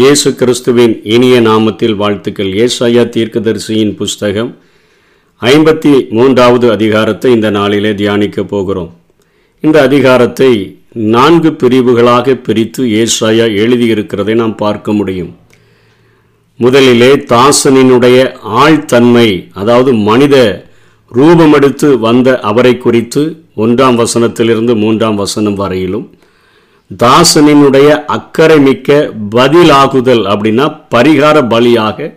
இயேசு கிறிஸ்துவின் இனிய நாமத்தில் வாழ்த்துக்கள் ஏசாயா தீர்க்கதரிசியின் புஸ்தகம் ஐம்பத்தி மூன்றாவது அதிகாரத்தை இந்த நாளிலே தியானிக்க போகிறோம் இந்த அதிகாரத்தை நான்கு பிரிவுகளாக பிரித்து ஏசாயா எழுதியிருக்கிறதை நாம் பார்க்க முடியும் முதலிலே தாசனினுடைய ஆழ்தன்மை அதாவது மனித ரூபமெடுத்து வந்த அவரை குறித்து ஒன்றாம் வசனத்திலிருந்து மூன்றாம் வசனம் வரையிலும் தாசனினுடைய அக்கறை மிக்க பதிலாகுதல் அப்படின்னா பரிகார பலியாக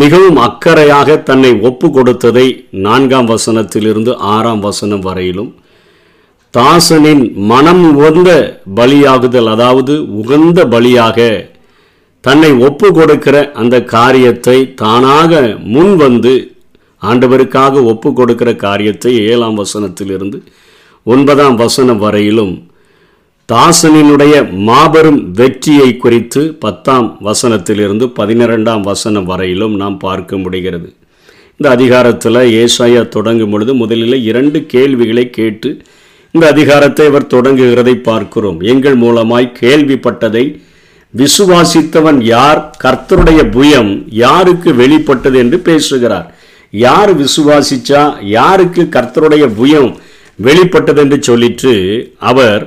மிகவும் அக்கறையாக தன்னை ஒப்பு கொடுத்ததை நான்காம் வசனத்திலிருந்து ஆறாம் வசனம் வரையிலும் தாசனின் மனம் உகந்த பலியாகுதல் அதாவது உகந்த பலியாக தன்னை ஒப்பு கொடுக்கிற அந்த காரியத்தை தானாக முன் வந்து ஆண்டவருக்காக ஒப்பு கொடுக்கிற காரியத்தை ஏழாம் வசனத்திலிருந்து ஒன்பதாம் வசனம் வரையிலும் தாசனினுடைய மாபெரும் வெற்றியை குறித்து பத்தாம் வசனத்திலிருந்து பதினிரெண்டாம் வசனம் வரையிலும் நாம் பார்க்க முடிகிறது இந்த அதிகாரத்தில் ஏசாயா தொடங்கும் பொழுது முதலில் இரண்டு கேள்விகளை கேட்டு இந்த அதிகாரத்தை அவர் தொடங்குகிறதை பார்க்கிறோம் எங்கள் மூலமாய் கேள்விப்பட்டதை விசுவாசித்தவன் யார் கர்த்தருடைய புயம் யாருக்கு வெளிப்பட்டது என்று பேசுகிறார் யார் விசுவாசிச்சா யாருக்கு கர்த்தருடைய புயம் வெளிப்பட்டது என்று சொல்லிட்டு அவர்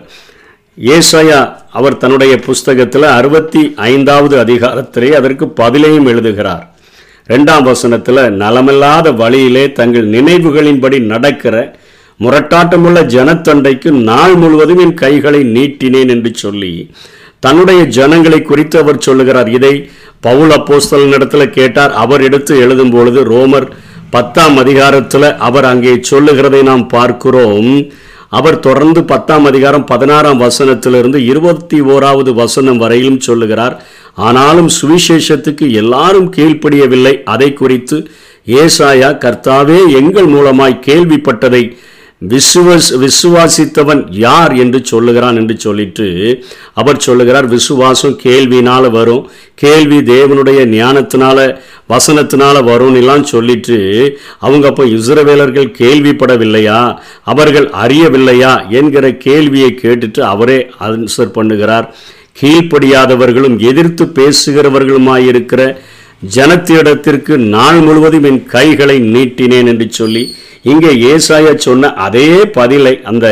ஏசையா அவர் தன்னுடைய புஸ்தகத்தில் அறுபத்தி ஐந்தாவது அதிகாரத்திலே அதற்கு பதிலையும் எழுதுகிறார் ரெண்டாம் வசனத்தில் நலமில்லாத வழியிலே தங்கள் நினைவுகளின்படி நடக்கிற முரட்டாட்டமுள்ள ஜனத்தண்டைக்கு நாள் முழுவதும் என் கைகளை நீட்டினேன் என்று சொல்லி தன்னுடைய ஜனங்களை குறித்து அவர் சொல்லுகிறார் இதை பவுல் அப்போஸ்தல் இடத்துல கேட்டார் அவர் எடுத்து எழுதும் பொழுது ரோமர் பத்தாம் அதிகாரத்தில் அவர் அங்கே சொல்லுகிறதை நாம் பார்க்கிறோம் அவர் தொடர்ந்து பத்தாம் அதிகாரம் பதினாறாம் வசனத்திலிருந்து இருபத்தி ஓராவது வசனம் வரையிலும் சொல்லுகிறார் ஆனாலும் சுவிசேஷத்துக்கு எல்லாரும் கீழ்ப்படியவில்லை அதை குறித்து ஏசாயா கர்த்தாவே எங்கள் மூலமாய் கேள்விப்பட்டதை விசுவஸ் விசுவாசித்தவன் யார் என்று சொல்லுகிறான் என்று சொல்லிட்டு அவர் சொல்லுகிறார் விசுவாசம் கேள்வினால் வரும் கேள்வி தேவனுடைய ஞானத்தினால வசனத்தினால எல்லாம் சொல்லிட்டு அவங்க அப்போ இசுரவேலர்கள் கேள்விப்படவில்லையா அவர்கள் அறியவில்லையா என்கிற கேள்வியை கேட்டுட்டு அவரே ஆன்சர் பண்ணுகிறார் கீழ்ப்படியாதவர்களும் எதிர்த்து பேசுகிறவர்களுமாயிருக்கிற இருக்கிற ஜனத்திடத்திற்கு நாள் முழுவதும் என் கைகளை நீட்டினேன் என்று சொல்லி இங்கே ஏசாயா சொன்ன அதே பதிலை அந்த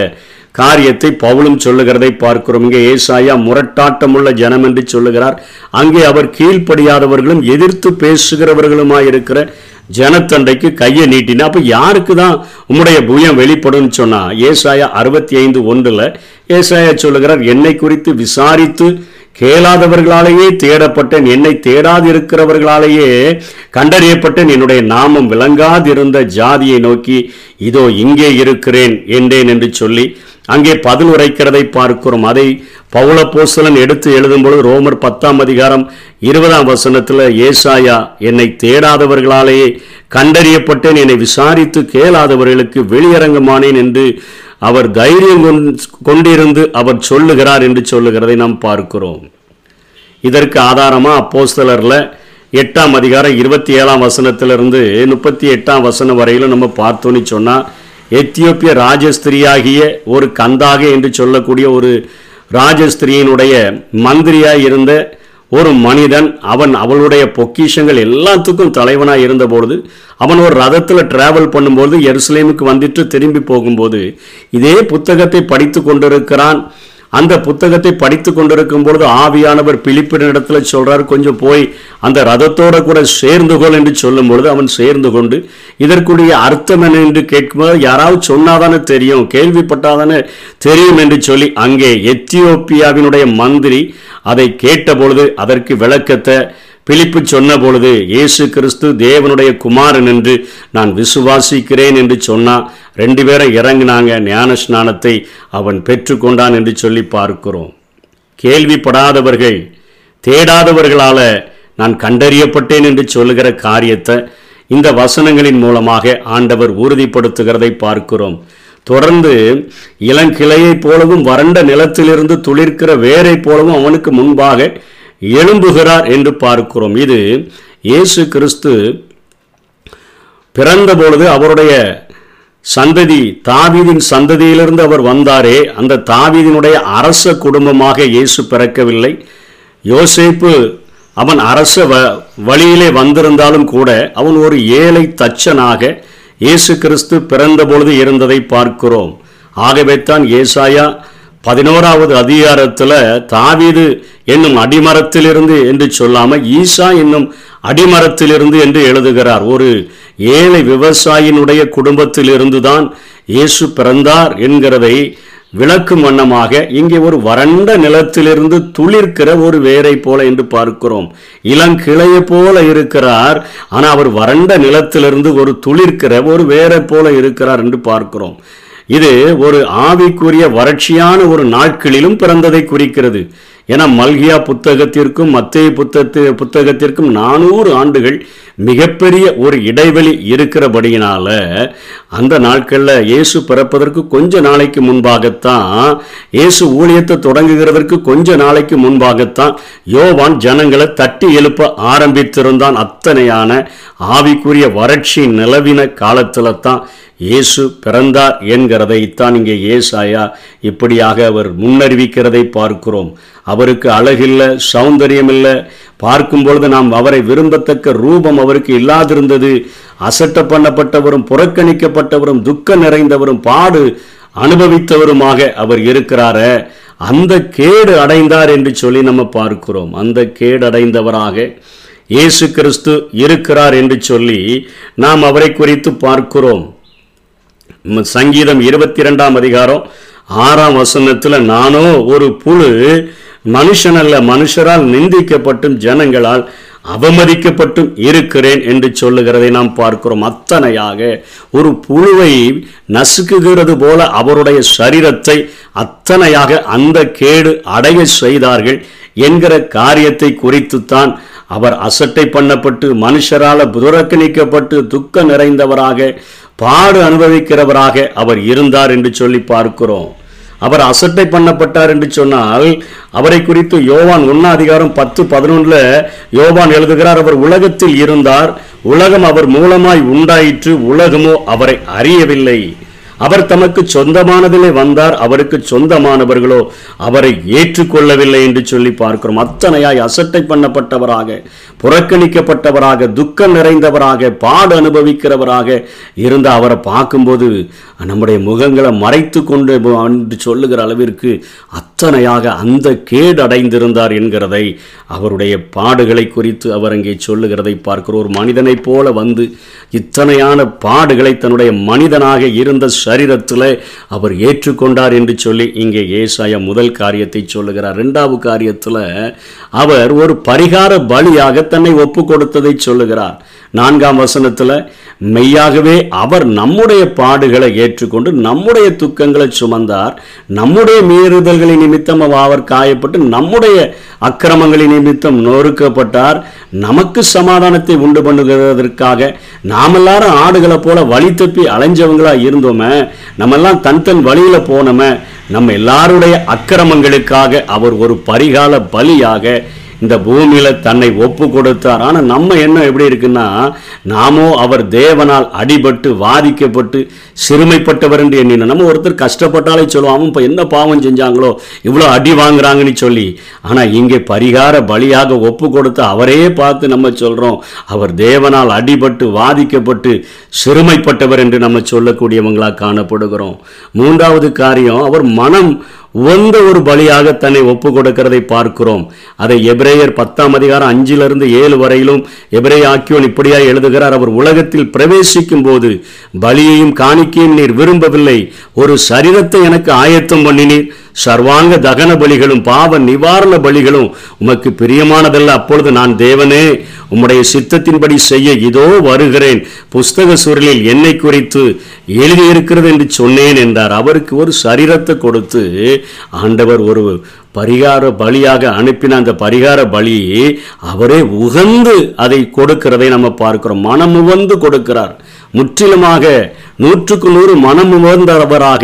காரியத்தை பவுலும் சொல்லுகிறதை பார்க்கிறோம் இங்கே ஏசாயா முரட்டாட்டமுள்ள ஜனம் என்று சொல்லுகிறார் அங்கே அவர் கீழ்ப்படியாதவர்களும் எதிர்த்து பேசுகிறவர்களுமாய் இருக்கிற ஜனத்தண்டைக்கு கையை நீட்டினா அப்போ யாருக்கு தான் உம்முடைய புயம் வெளிப்படும் சொன்னா ஏசாயா அறுபத்தி ஐந்து ஒன்றில் ஏசாயா சொல்லுகிறார் என்னை குறித்து விசாரித்து கேளாதவர்களாலேயே தேடப்பட்டேன் என்னை தேடாதிருக்கிறவர்களாலேயே கண்டறியப்பட்டேன் என்னுடைய நாமம் விளங்காதிருந்த ஜாதியை நோக்கி இதோ இங்கே இருக்கிறேன் என்றேன் என்று சொல்லி அங்கே பதில் உரைக்கிறதை பார்க்கிறோம் அதை பௌலப்போசலன் எடுத்து எழுதும்பொழுது ரோமர் பத்தாம் அதிகாரம் இருபதாம் வசனத்தில் ஏசாயா என்னை தேடாதவர்களாலேயே கண்டறியப்பட்டேன் என்னை விசாரித்து கேளாதவர்களுக்கு வெளியரங்கமானேன் என்று அவர் தைரியம் கொண்டிருந்து அவர் சொல்லுகிறார் என்று சொல்லுகிறதை நாம் பார்க்கிறோம் இதற்கு ஆதாரமாக அப்போஸ்தலரில் எட்டாம் அதிகாரம் இருபத்தி ஏழாம் வசனத்திலிருந்து முப்பத்தி எட்டாம் வசனம் வரையிலும் நம்ம பார்த்தோன்னு சொன்னால் எத்தியோப்பிய ராஜஸ்திரியாகிய ஒரு கந்தாக என்று சொல்லக்கூடிய ஒரு ராஜஸ்திரியினுடைய மந்திரியாக இருந்த ஒரு மனிதன் அவன் அவளுடைய பொக்கிஷங்கள் எல்லாத்துக்கும் தலைவனாக இருந்தபொழுது அவன் ஒரு ரதத்தில் டிராவல் பண்ணும்போது எருசலேமுக்கு வந்துட்டு திரும்பி போகும்போது இதே புத்தகத்தை படித்து கொண்டிருக்கிறான் அந்த புத்தகத்தை படித்து கொண்டிருக்கும் பொழுது ஆவியானவர் பிழிப்பின் இடத்துல சொல்றார் கொஞ்சம் போய் அந்த ரதத்தோட கூட சேர்ந்து கொள் என்று சொல்லும் பொழுது அவன் சேர்ந்து கொண்டு இதற்குரிய அர்த்தம் என்ன என்று கேட்கும்போது யாராவது சொன்னாதானே தெரியும் கேள்விப்பட்டாதானே தெரியும் என்று சொல்லி அங்கே எத்தியோப்பியாவினுடைய மந்திரி அதை கேட்டபொழுது அதற்கு விளக்கத்தை பிலிப்பு பொழுது இயேசு கிறிஸ்து தேவனுடைய குமாரன் என்று நான் விசுவாசிக்கிறேன் என்று சொன்னா ரெண்டு பேரும் இறங்கினாங்க ஞான ஸ்நானத்தை அவன் பெற்றுக்கொண்டான் என்று சொல்லி பார்க்கிறோம் கேள்விப்படாதவர்கள் தேடாதவர்களால் நான் கண்டறியப்பட்டேன் என்று சொல்லுகிற காரியத்தை இந்த வசனங்களின் மூலமாக ஆண்டவர் உறுதிப்படுத்துகிறதை பார்க்கிறோம் தொடர்ந்து இளங்கிளையைப் போலவும் வறண்ட நிலத்திலிருந்து துளிர்க்கிற வேரை போலவும் அவனுக்கு முன்பாக எழும்புகிறார் என்று பார்க்கிறோம் இது இயேசு கிறிஸ்து பிறந்தபொழுது அவருடைய சந்ததி தாவீதின் சந்ததியிலிருந்து அவர் வந்தாரே அந்த தாவீதினுடைய அரச குடும்பமாக இயேசு பிறக்கவில்லை யோசேப்பு அவன் அரச வ வழியிலே வந்திருந்தாலும் கூட அவன் ஒரு ஏழை தச்சனாக இயேசு கிறிஸ்து பிறந்தபொழுது இருந்ததை பார்க்கிறோம் ஆகவே தான் ஏசாயா பதினோராவது அதிகாரத்தில் தாவீது என்னும் அடிமரத்திலிருந்து என்று சொல்லாமல் ஈசா என்னும் அடிமரத்திலிருந்து என்று எழுதுகிறார் ஒரு ஏழை விவசாயினுடைய குடும்பத்திலிருந்து தான் இயேசு பிறந்தார் என்கிறதை விளக்கும் வண்ணமாக இங்கே ஒரு வறண்ட நிலத்திலிருந்து துளிர்க்கிற ஒரு வேரை போல என்று பார்க்கிறோம் இளங்கிளையை போல இருக்கிறார் ஆனால் அவர் வறண்ட நிலத்திலிருந்து ஒரு துளிர்க்கிற ஒரு வேரை போல இருக்கிறார் என்று பார்க்கிறோம் இது ஒரு ஆவிக்குரிய வறட்சியான ஒரு நாட்களிலும் பிறந்ததை குறிக்கிறது என மல்கியா புத்தகத்திற்கும் மத்திய புத்தத்து புத்தகத்திற்கும் நானூறு ஆண்டுகள் மிகப்பெரிய ஒரு இடைவெளி இருக்கிறபடியினால அந்த நாட்களில் இயேசு பிறப்பதற்கு கொஞ்ச நாளைக்கு முன்பாகத்தான் இயேசு ஊழியத்தை தொடங்குகிறதற்கு கொஞ்ச நாளைக்கு முன்பாகத்தான் யோவான் ஜனங்களை தட்டி எழுப்ப ஆரம்பித்திருந்தான் அத்தனையான ஆவிக்குரிய வறட்சி நிலவின காலத்தில் தான் இயேசு பிறந்தார் என்கிறதை இங்கே ஏசாயா இப்படியாக அவர் முன்னறிவிக்கிறதை பார்க்கிறோம் அவருக்கு சௌந்தரியம் சௌந்தரியமில்லை பார்க்கும் பொழுது நாம் அவரை விரும்பத்தக்க ரூபம் அவருக்கு இல்லாதிருந்தது அசட்ட பண்ணப்பட்டவரும் புறக்கணிக்கப்பட்டவரும் துக்க நிறைந்தவரும் பாடு அனுபவித்தவருமாக அவர் இருக்கிறார அந்த கேடு அடைந்தார் என்று சொல்லி நம்ம பார்க்கிறோம் அந்த கேடு அடைந்தவராக இயேசு கிறிஸ்து இருக்கிறார் என்று சொல்லி நாம் அவரை குறித்து பார்க்கிறோம் சங்கீதம் இருபத்தி ரெண்டாம் அதிகாரம் ஆறாம் வசனத்தில் நானோ ஒரு புழு மனுஷனல்ல மனுஷரால் நிந்திக்கப்பட்டும் ஜனங்களால் அவமதிக்கப்பட்டும் இருக்கிறேன் என்று சொல்லுகிறதை நாம் பார்க்கிறோம் அத்தனையாக ஒரு புழுவை நசுக்குகிறது போல அவருடைய சரீரத்தை அத்தனையாக அந்த கேடு அடைய செய்தார்கள் என்கிற காரியத்தை குறித்துத்தான் அவர் அசட்டை பண்ணப்பட்டு மனுஷரால் புறக்கணிக்கப்பட்டு துக்கம் நிறைந்தவராக பாடு அனுபவிக்கிறவராக அவர் இருந்தார் என்று சொல்லி பார்க்கிறோம் அவர் அசட்டை பண்ணப்பட்டார் என்று சொன்னால் அவரை குறித்து யோவான் ஒன்னா அதிகாரம் பத்து பதினொன்றில் யோவான் எழுதுகிறார் அவர் உலகத்தில் இருந்தார் உலகம் அவர் மூலமாய் உண்டாயிற்று உலகமோ அவரை அறியவில்லை அவர் தமக்கு சொந்தமானதிலே வந்தார் அவருக்கு சொந்தமானவர்களோ அவரை ஏற்றுக்கொள்ளவில்லை என்று சொல்லி பார்க்கிறோம் அத்தனையாய் அசட்டை பண்ணப்பட்டவராக புறக்கணிக்கப்பட்டவராக துக்கம் நிறைந்தவராக பாடு அனுபவிக்கிறவராக இருந்த அவரை பார்க்கும்போது நம்முடைய முகங்களை மறைத்து கொண்டு என்று சொல்லுகிற அளவிற்கு அத்தனையாக அந்த கேடு அடைந்திருந்தார் என்கிறதை அவருடைய பாடுகளை குறித்து அவர் அங்கே சொல்லுகிறதை பார்க்கிற ஒரு மனிதனைப் போல வந்து இத்தனையான பாடுகளை தன்னுடைய மனிதனாக இருந்த சரீரத்தில் அவர் ஏற்றுக்கொண்டார் என்று சொல்லி இங்கே ஏசாய முதல் காரியத்தை சொல்லுகிறார் ரெண்டாவது காரியத்தில் அவர் ஒரு பரிகார பலியாக தன்னை ஒப்பு கொடுத்ததை சொல்லுகிறார் நான்காம் வசனத்தில் மெய்யாகவே அவர் நம்முடைய பாடுகளை ஏற்றுக்கொண்டு நம்முடைய துக்கங்களை சுமந்தார் நம்முடைய மீறுதல்களின் நிமித்தம் அவர் காயப்பட்டு நம்முடைய அக்கிரமங்களின் நிமித்தம் நொறுக்கப்பட்டார் நமக்கு சமாதானத்தை உண்டு பண்ணுகிறதற்காக நாம் எல்லாரும் ஆடுகளை போல வழி தப்பி அலைஞ்சவங்களா இருந்தோமே நம்மெல்லாம் தன் தன் வழியில போனோமே நம்ம எல்லாருடைய அக்கிரமங்களுக்காக அவர் ஒரு பரிகால பலியாக இந்த பூமியில் தன்னை ஒப்பு கொடுத்தார் ஆனால் நம்ம என்ன எப்படி இருக்குன்னா நாமோ அவர் தேவனால் அடிபட்டு வாதிக்கப்பட்டு சிறுமைப்பட்டவர் என்று எண்ணின நம்ம ஒருத்தர் கஷ்டப்பட்டாலே சொல்லுவாங்க இப்போ என்ன பாவம் செஞ்சாங்களோ இவ்வளோ அடி வாங்குறாங்கன்னு சொல்லி ஆனால் இங்கே பரிகார பலியாக ஒப்பு கொடுத்த அவரே பார்த்து நம்ம சொல்கிறோம் அவர் தேவனால் அடிபட்டு வாதிக்கப்பட்டு சிறுமைப்பட்டவர் என்று நம்ம சொல்லக்கூடியவங்களாக காணப்படுகிறோம் மூன்றாவது காரியம் அவர் மனம் உகந்த ஒரு பலியாக தன்னை ஒப்பு கொடுக்கிறதை பார்க்கிறோம் அதை எபிரேயர் பத்தாம் அதிகாரம் அஞ்சிலிருந்து ஏழு வரையிலும் எபிரே ஆக்கியோன் இப்படியா எழுதுகிறார் அவர் உலகத்தில் பிரவேசிக்கும் போது பலியையும் காணிக்கையும் நீர் விரும்பவில்லை ஒரு சரீரத்தை எனக்கு ஆயத்தம் பண்ணினீர் சர்வாங்க தகன பலிகளும் பாவ நிவாரண பலிகளும் உமக்கு பிரியமானதல்ல அப்பொழுது நான் தேவனே உம்முடைய சித்தத்தின்படி செய்ய இதோ வருகிறேன் புஸ்தக சுருளில் என்னை குறித்து எழுதியிருக்கிறது என்று சொன்னேன் என்றார் அவருக்கு ஒரு சரீரத்தை கொடுத்து ஆண்டவர் ஒரு பரிகார பலியாக அனுப்பின அந்த பரிகார பலி அவரே உகந்து அதை கொடுக்கிறதை நம்ம பார்க்கிறோம் உகந்து கொடுக்கிறார் முற்றிலுமாக நூற்றுக்கு நூறு மனம் உணர்ந்தவராக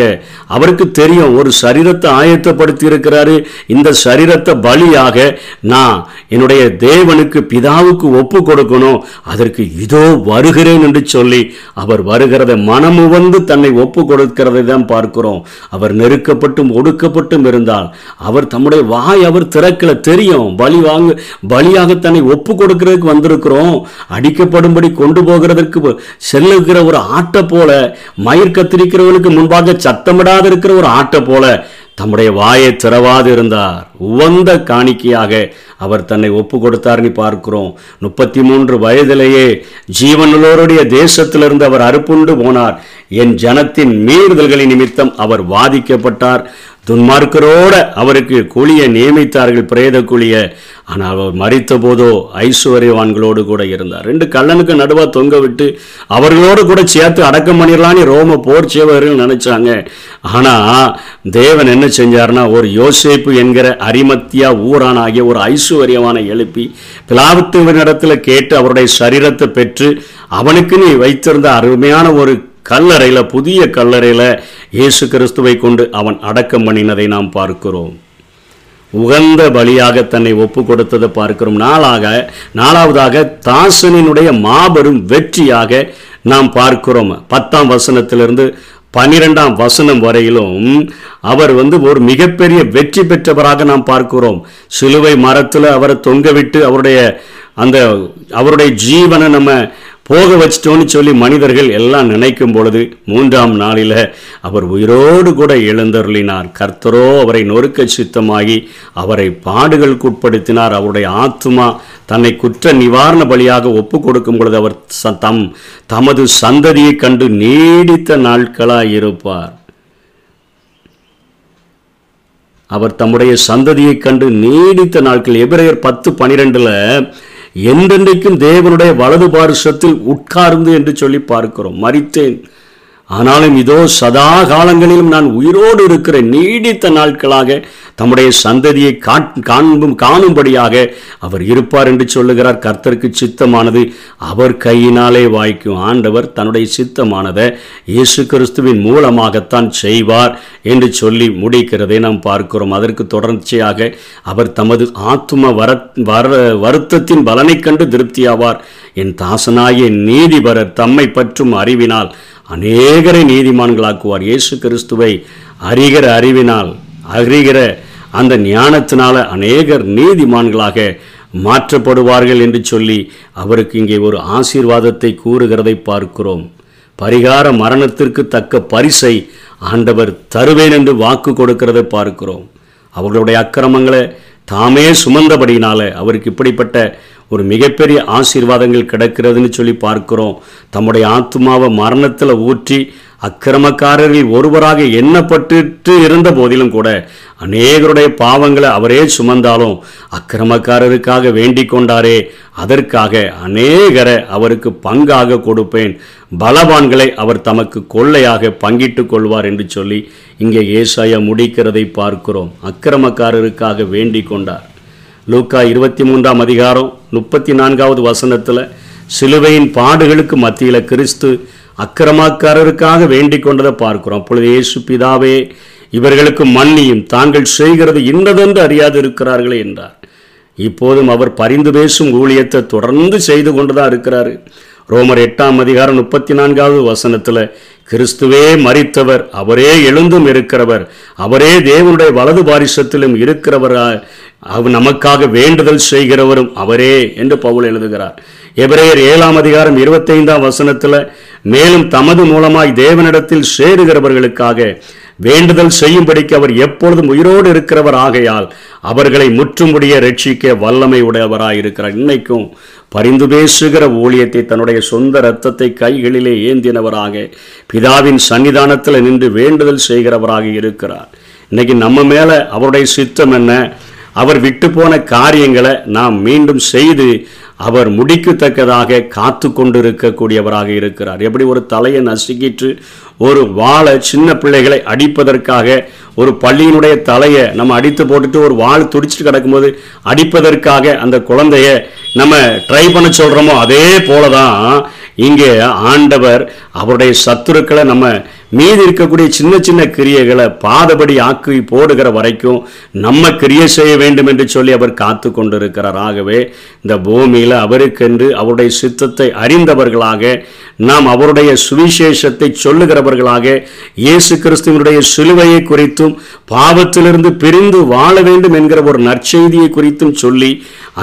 அவருக்கு தெரியும் ஒரு சரீரத்தை ஆயத்தப்படுத்தி இருக்கிறாரு இந்த சரீரத்தை பலியாக நான் என்னுடைய தேவனுக்கு பிதாவுக்கு ஒப்பு கொடுக்கணும் அதற்கு இதோ வருகிறேன் என்று சொல்லி அவர் வருகிறத மனமுவந்து தன்னை ஒப்பு கொடுக்கிறதை தான் பார்க்கிறோம் அவர் நெருக்கப்பட்டும் ஒடுக்கப்பட்டும் இருந்தால் அவர் தம்முடைய வாய் அவர் திறக்கல தெரியும் பலி வாங்க பலியாக தன்னை ஒப்பு கொடுக்கிறதுக்கு வந்திருக்கிறோம் அடிக்கப்படும்படி கொண்டு போகிறதற்கு செல்லுகிற ஒரு ஆட்டை போல மயிர் கத்திரிக்கிறவனுக்கு முன்பாக சத்தமிடாது இருக்கிற ஒரு ஆட்டை போல தம்முடைய வாயை திறவாது இருந்தார் உவந்த காணிக்கையாக அவர் தன்னை ஒப்பு கொடுத்தார்னு பார்க்கிறோம் முப்பத்தி மூன்று வயதிலேயே ஜீவனுள்ளோருடைய தேசத்திலிருந்து அவர் அறுப்புண்டு போனார் என் ஜனத்தின் மீறுதல்களின் நிமித்தம் அவர் வாதிக்கப்பட்டார் துன்மார்க்கரோட அவருக்கு கூலியை நியமித்தார்கள் பிரேத குழிய ஆனால் அவர் மறித்த போதோ ஐஸ்வர்யவான்களோடு கூட இருந்தார் ரெண்டு கள்ளனுக்கு நடுவாக தொங்க விட்டு அவர்களோடு கூட சேர்த்து அடக்கம் பண்ணிடலான்னு ரோம போர் சேவர்கள் நினச்சாங்க ஆனால் தேவன் என்ன செஞ்சார்னா ஒரு யோசேப்பு என்கிற அரிமத்தியா ஊரானாகிய ஒரு ஐஸ்வர்யவானை எழுப்பி பிலாவத்துவனிடத்தில் கேட்டு அவருடைய சரீரத்தை பெற்று அவனுக்கு நீ வைத்திருந்த அருமையான ஒரு கல்லறையில் புதிய கல்லறையில் இயேசு கிறிஸ்துவை கொண்டு அவன் அடக்கம் பண்ணினதை நாம் பார்க்கிறோம் உகந்த பலியாக தன்னை ஒப்பு கொடுத்ததை பார்க்கிறோம் நாளாக நாலாவதாக தாசனினுடைய மாபெரும் வெற்றியாக நாம் பார்க்கிறோம் பத்தாம் வசனத்திலிருந்து பன்னிரெண்டாம் வசனம் வரையிலும் அவர் வந்து ஒரு மிகப்பெரிய வெற்றி பெற்றவராக நாம் பார்க்கிறோம் சிலுவை மரத்தில் அவரை தொங்கவிட்டு அவருடைய அந்த அவருடைய ஜீவனை நம்ம போக வச்சிட்டோன்னு சொல்லி மனிதர்கள் எல்லாம் நினைக்கும் பொழுது மூன்றாம் நாளில் அவர் உயிரோடு கூட எழுந்தருளினார் கர்த்தரோ அவரை நொறுக்க சித்தமாகி அவரை பாடுகளுக்கு உட்படுத்தினார் அவருடைய ஆத்மா தன்னை குற்ற நிவாரண பலியாக ஒப்பு கொடுக்கும் பொழுது அவர் தம் தமது சந்ததியை கண்டு நீடித்த நாட்களாக இருப்பார் அவர் தம்முடைய சந்ததியை கண்டு நீடித்த நாட்கள் எபிரையர் பத்து பனிரெண்டில் என்றென்றைக்கும் தேவனுடைய வலது பாரிசத்தில் உட்கார்ந்து என்று சொல்லி பார்க்கிறோம் மறித்தேன் ஆனாலும் இதோ சதா காலங்களிலும் நான் உயிரோடு இருக்கிற நீடித்த நாட்களாக தம்முடைய சந்ததியை காண்பும் காணும்படியாக அவர் இருப்பார் என்று சொல்லுகிறார் கர்த்தருக்கு சித்தமானது அவர் கையினாலே வாய்க்கும் ஆண்டவர் தன்னுடைய சித்தமானதை இயேசு கிறிஸ்துவின் மூலமாகத்தான் செய்வார் என்று சொல்லி முடிக்கிறதை நாம் பார்க்கிறோம் அதற்கு தொடர்ச்சியாக அவர் தமது ஆத்ம வர வர வருத்தத்தின் பலனை கண்டு திருப்தியாவார் என் தாசனாய நீதிபரர் தம்மை பற்றும் அறிவினால் அநேகரை நீதிமான்களாக்குவார் இயேசு கிறிஸ்துவை அறிகிற அறிவினால் அறிகிற அந்த ஞானத்தினால அநேகர் நீதிமான்களாக மாற்றப்படுவார்கள் என்று சொல்லி அவருக்கு இங்கே ஒரு ஆசீர்வாதத்தை கூறுகிறதை பார்க்கிறோம் பரிகார மரணத்திற்கு தக்க பரிசை ஆண்டவர் தருவேன் என்று வாக்கு கொடுக்கிறதை பார்க்கிறோம் அவர்களுடைய அக்கிரமங்களை தாமே சுமந்தபடியினால அவருக்கு இப்படிப்பட்ட ஒரு மிகப்பெரிய ஆசீர்வாதங்கள் கிடக்கிறதுன்னு சொல்லி பார்க்கிறோம் தம்முடைய ஆத்மாவை மரணத்தில் ஊற்றி அக்கிரமக்காரரில் ஒருவராக எண்ணப்பட்டு இருந்த போதிலும் கூட அநேகருடைய பாவங்களை அவரே சுமந்தாலும் அக்கிரமக்காரருக்காக வேண்டிக் கொண்டாரே அதற்காக அநேகரை அவருக்கு பங்காக கொடுப்பேன் பலவான்களை அவர் தமக்கு கொள்ளையாக பங்கிட்டு கொள்வார் என்று சொல்லி இங்கே ஏசாயா முடிக்கிறதை பார்க்கிறோம் அக்கிரமக்காரருக்காக வேண்டிக் கொண்டார் லூக்கா இருபத்தி மூன்றாம் அதிகாரம் முப்பத்தி நான்காவது வசனத்தில் சிலுவையின் பாடுகளுக்கு மத்தியில் கிறிஸ்து அக்கிரமாக்காரருக்காக வேண்டிக் கொண்டதை பார்க்கிறோம் அப்பொழுது இயேசு பிதாவே இவர்களுக்கு மன்னியும் தாங்கள் செய்கிறது இன்னதென்று அறியாது இருக்கிறார்களே என்றார் இப்போதும் அவர் பரிந்து பேசும் ஊழியத்தை தொடர்ந்து செய்து கொண்டு தான் இருக்கிறார் ரோமர் எட்டாம் அதிகாரம் முப்பத்தி நான்காவது வசனத்தில் கிறிஸ்துவே மறித்தவர் அவரே எழுந்தும் இருக்கிறவர் அவரே தேவனுடைய வலது பாரிசத்திலும் இருக்கிறவராய் அவ நமக்காக வேண்டுதல் செய்கிறவரும் அவரே என்று பவுல் எழுதுகிறார் எபிரேயர் ஏழாம் அதிகாரம் இருபத்தைந்தாம் வசனத்தில் மேலும் தமது மூலமாய் தேவனிடத்தில் சேருகிறவர்களுக்காக வேண்டுதல் செய்யும்படிக்கு அவர் எப்பொழுதும் உயிரோடு இருக்கிறவர் ஆகையால் அவர்களை முற்றுமுடிய ரட்சிக்க வல்லமை உடையவராயிருக்கிறார் இருக்கிறார் இன்னைக்கும் பரிந்து பேசுகிற ஊழியத்தை தன்னுடைய சொந்த இரத்தத்தை கைகளிலே ஏந்தினவராக பிதாவின் சன்னிதானத்தில் நின்று வேண்டுதல் செய்கிறவராக இருக்கிறார் இன்னைக்கு நம்ம மேலே அவருடைய சித்தம் என்ன அவர் விட்டு போன காரியங்களை நாம் மீண்டும் செய்து அவர் முடிக்கத்தக்கதாக காத்து கொண்டிருக்கக்கூடியவராக இருக்கிறார் எப்படி ஒரு தலையை நசுக்கிட்டு ஒரு வாழை சின்ன பிள்ளைகளை அடிப்பதற்காக ஒரு பள்ளியினுடைய தலையை நம்ம அடித்து போட்டுட்டு ஒரு வாழ் துடிச்சிட்டு கிடக்கும்போது அடிப்பதற்காக அந்த குழந்தைய நம்ம ட்ரை பண்ண சொல்கிறோமோ அதே போல தான் இங்கே ஆண்டவர் அவருடைய சத்துருக்களை நம்ம மீதி இருக்கக்கூடிய சின்ன சின்ன கிரியைகளை பாதபடி ஆக்கி போடுகிற வரைக்கும் நம்ம கிரியை செய்ய வேண்டும் என்று சொல்லி அவர் காத்து கொண்டிருக்கிறார் ஆகவே இந்த பூமியில் அவருக்கென்று அவருடைய சித்தத்தை அறிந்தவர்களாக நாம் அவருடைய சுவிசேஷத்தை சொல்லுகிறவர்களாக இயேசு கிறிஸ்துவனுடைய சிலுவையை குறித்தும் பாவத்திலிருந்து பிரிந்து வாழ வேண்டும் என்கிற ஒரு நற்செய்தியை குறித்தும் சொல்லி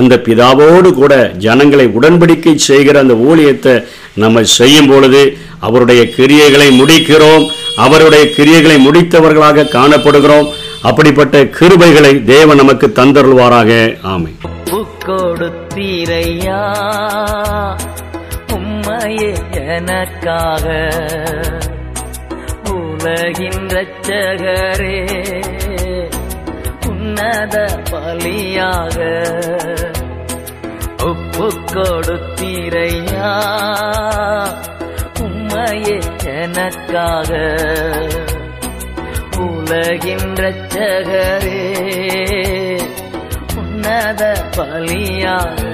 அந்த பிதாவோடு கூட ஜனங்களை உடன்படிக்கை செய்கிற அந்த ஊழியத்தை நம்ம செய்யும் பொழுது அவருடைய கிரியைகளை முடிக்கிறோம் அவருடைய கிரியைகளை முடித்தவர்களாக காணப்படுகிறோம் அப்படிப்பட்ட கிருபைகளை தேவன் நமக்கு தந்தருள்வாராக ஆமை எனக்காக உலகின்றச்சகரே உன்னத பலியாக உப்பு கொடுத்தீரையா உண்மையே எனக்காக உலகின் ரச்சகரே உன்னத பலியாக